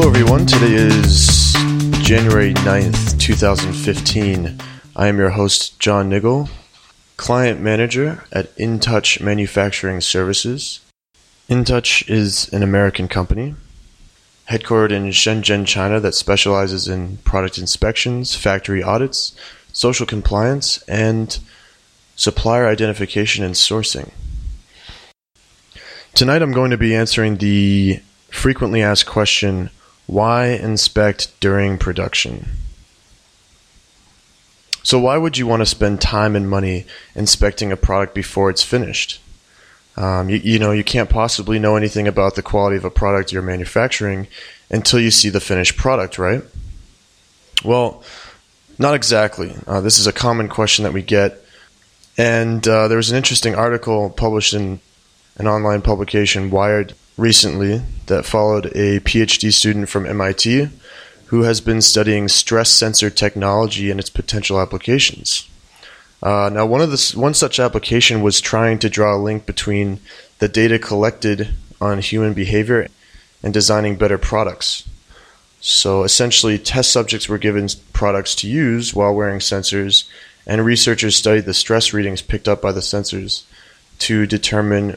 Hello, everyone. Today is January 9th, 2015. I am your host, John Niggle, client manager at InTouch Manufacturing Services. InTouch is an American company headquartered in Shenzhen, China, that specializes in product inspections, factory audits, social compliance, and supplier identification and sourcing. Tonight I'm going to be answering the frequently asked question why inspect during production? So, why would you want to spend time and money inspecting a product before it's finished? Um, you, you know, you can't possibly know anything about the quality of a product you're manufacturing until you see the finished product, right? Well, not exactly. Uh, this is a common question that we get and uh, there was an interesting article published in an online publication, Wired, recently that followed a PhD student from MIT who has been studying stress sensor technology and its potential applications. Uh, now, one of the one such application was trying to draw a link between the data collected on human behavior and designing better products. So, essentially, test subjects were given products to use while wearing sensors and researchers studied the stress readings picked up by the sensors to determine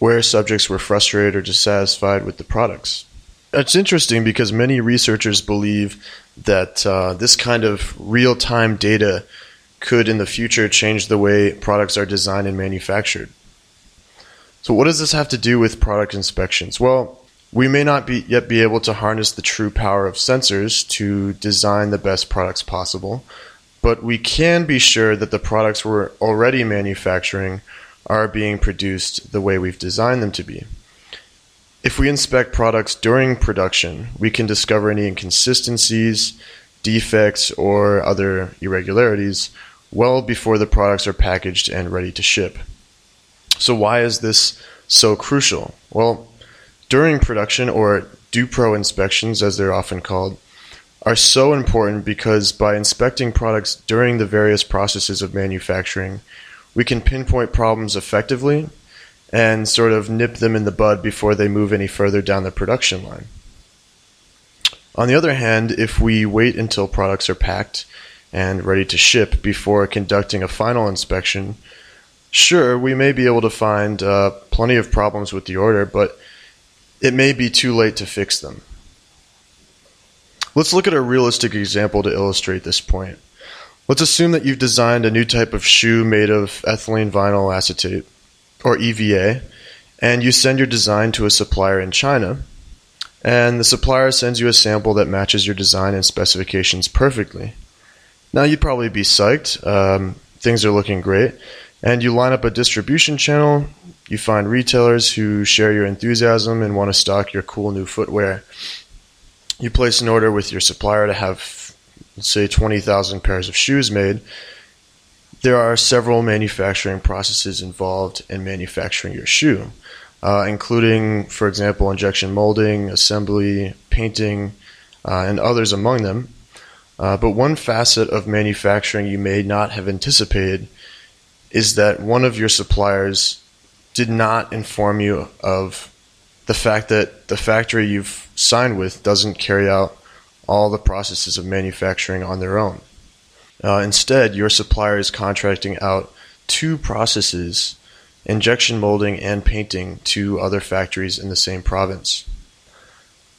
where subjects were frustrated or dissatisfied with the products. It's interesting because many researchers believe that uh, this kind of real time data could in the future change the way products are designed and manufactured. So, what does this have to do with product inspections? Well, we may not be yet be able to harness the true power of sensors to design the best products possible, but we can be sure that the products we're already manufacturing are being produced the way we've designed them to be. If we inspect products during production, we can discover any inconsistencies, defects, or other irregularities well before the products are packaged and ready to ship. So, why is this so crucial? Well, during production, or DUPRO inspections as they're often called, are so important because by inspecting products during the various processes of manufacturing, we can pinpoint problems effectively and sort of nip them in the bud before they move any further down the production line. On the other hand, if we wait until products are packed and ready to ship before conducting a final inspection, sure, we may be able to find uh, plenty of problems with the order, but it may be too late to fix them. Let's look at a realistic example to illustrate this point. Let's assume that you've designed a new type of shoe made of ethylene vinyl acetate, or EVA, and you send your design to a supplier in China, and the supplier sends you a sample that matches your design and specifications perfectly. Now you'd probably be psyched, um, things are looking great, and you line up a distribution channel, you find retailers who share your enthusiasm and want to stock your cool new footwear. You place an order with your supplier to have, let's say, 20,000 pairs of shoes made, there are several manufacturing processes involved in manufacturing your shoe, uh, including, for example, injection molding, assembly, painting, uh, and others among them. Uh, but one facet of manufacturing you may not have anticipated is that one of your suppliers did not inform you of the fact that the factory you've signed with doesn't carry out all the processes of manufacturing on their own. Uh, instead, your supplier is contracting out two processes, injection molding and painting, to other factories in the same province.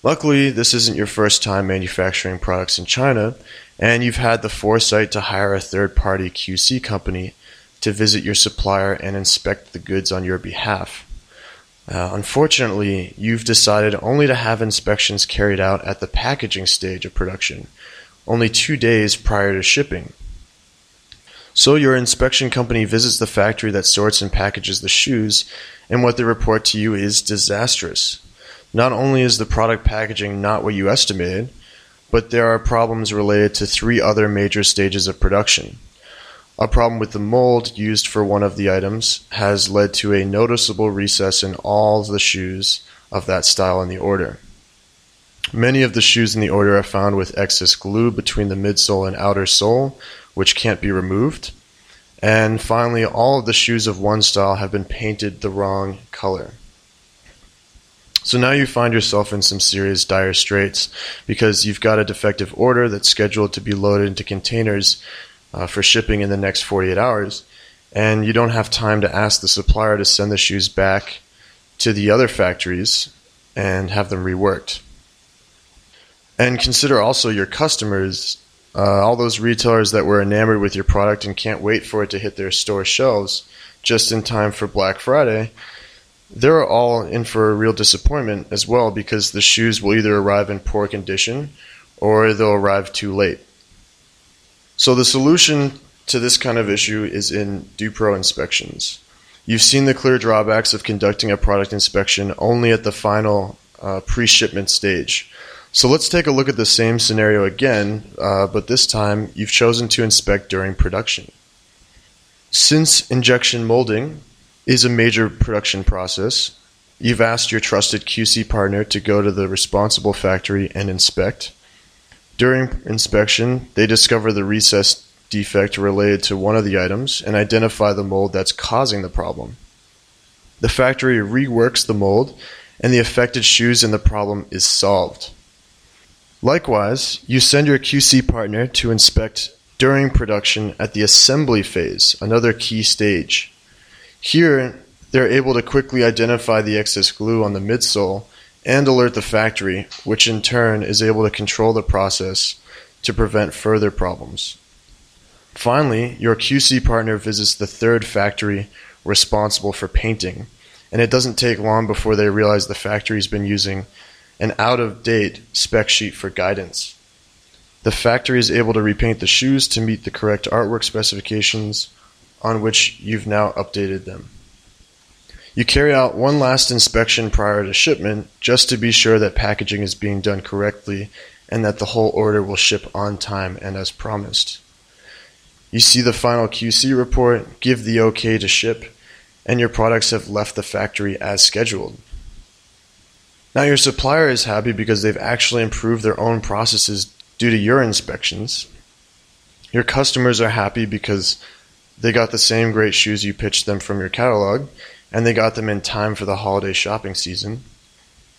Luckily, this isn't your first time manufacturing products in China, and you've had the foresight to hire a third party QC company to visit your supplier and inspect the goods on your behalf. Uh, unfortunately, you've decided only to have inspections carried out at the packaging stage of production, only two days prior to shipping. So your inspection company visits the factory that sorts and packages the shoes, and what they report to you is disastrous. Not only is the product packaging not what you estimated, but there are problems related to three other major stages of production. A problem with the mold used for one of the items has led to a noticeable recess in all the shoes of that style in the order. Many of the shoes in the order are found with excess glue between the midsole and outer sole, which can't be removed. And finally, all of the shoes of one style have been painted the wrong color. So now you find yourself in some serious dire straits because you've got a defective order that's scheduled to be loaded into containers uh, for shipping in the next 48 hours, and you don't have time to ask the supplier to send the shoes back to the other factories and have them reworked. And consider also your customers, uh, all those retailers that were enamored with your product and can't wait for it to hit their store shelves just in time for Black Friday they're all in for a real disappointment as well because the shoes will either arrive in poor condition or they'll arrive too late. So the solution to this kind of issue is in DuPro inspections. You've seen the clear drawbacks of conducting a product inspection only at the final uh, pre-shipment stage. So let's take a look at the same scenario again, uh, but this time you've chosen to inspect during production. Since injection molding is a major production process. You've asked your trusted QC partner to go to the responsible factory and inspect. During inspection, they discover the recess defect related to one of the items and identify the mold that's causing the problem. The factory reworks the mold, and the affected shoes in the problem is solved. Likewise, you send your QC partner to inspect during production at the assembly phase, another key stage. Here, they're able to quickly identify the excess glue on the midsole and alert the factory, which in turn is able to control the process to prevent further problems. Finally, your QC partner visits the third factory responsible for painting, and it doesn't take long before they realize the factory's been using an out of date spec sheet for guidance. The factory is able to repaint the shoes to meet the correct artwork specifications on which you've now updated them. You carry out one last inspection prior to shipment just to be sure that packaging is being done correctly and that the whole order will ship on time and as promised. You see the final QC report, give the OK to ship, and your products have left the factory as scheduled. Now, your supplier is happy because they've actually improved their own processes due to your inspections. Your customers are happy because they got the same great shoes you pitched them from your catalog, and they got them in time for the holiday shopping season.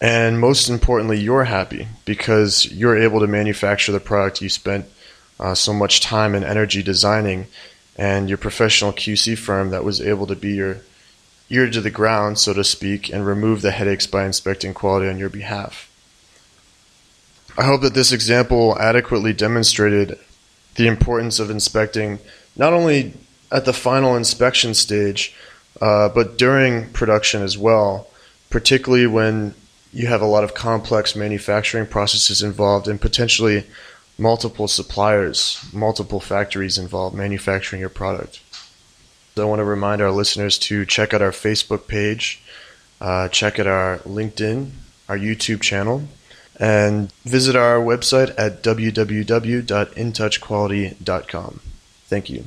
And most importantly, you're happy because you're able to manufacture the product you spent uh, so much time and energy designing, and your professional QC firm that was able to be your ear to the ground, so to speak, and remove the headaches by inspecting quality on your behalf. I hope that this example adequately demonstrated the importance of inspecting not only at the final inspection stage, uh, but during production as well, particularly when you have a lot of complex manufacturing processes involved and potentially multiple suppliers, multiple factories involved manufacturing your product. So I want to remind our listeners to check out our Facebook page, uh, check out our LinkedIn, our YouTube channel, and visit our website at www.intouchquality.com. Thank you.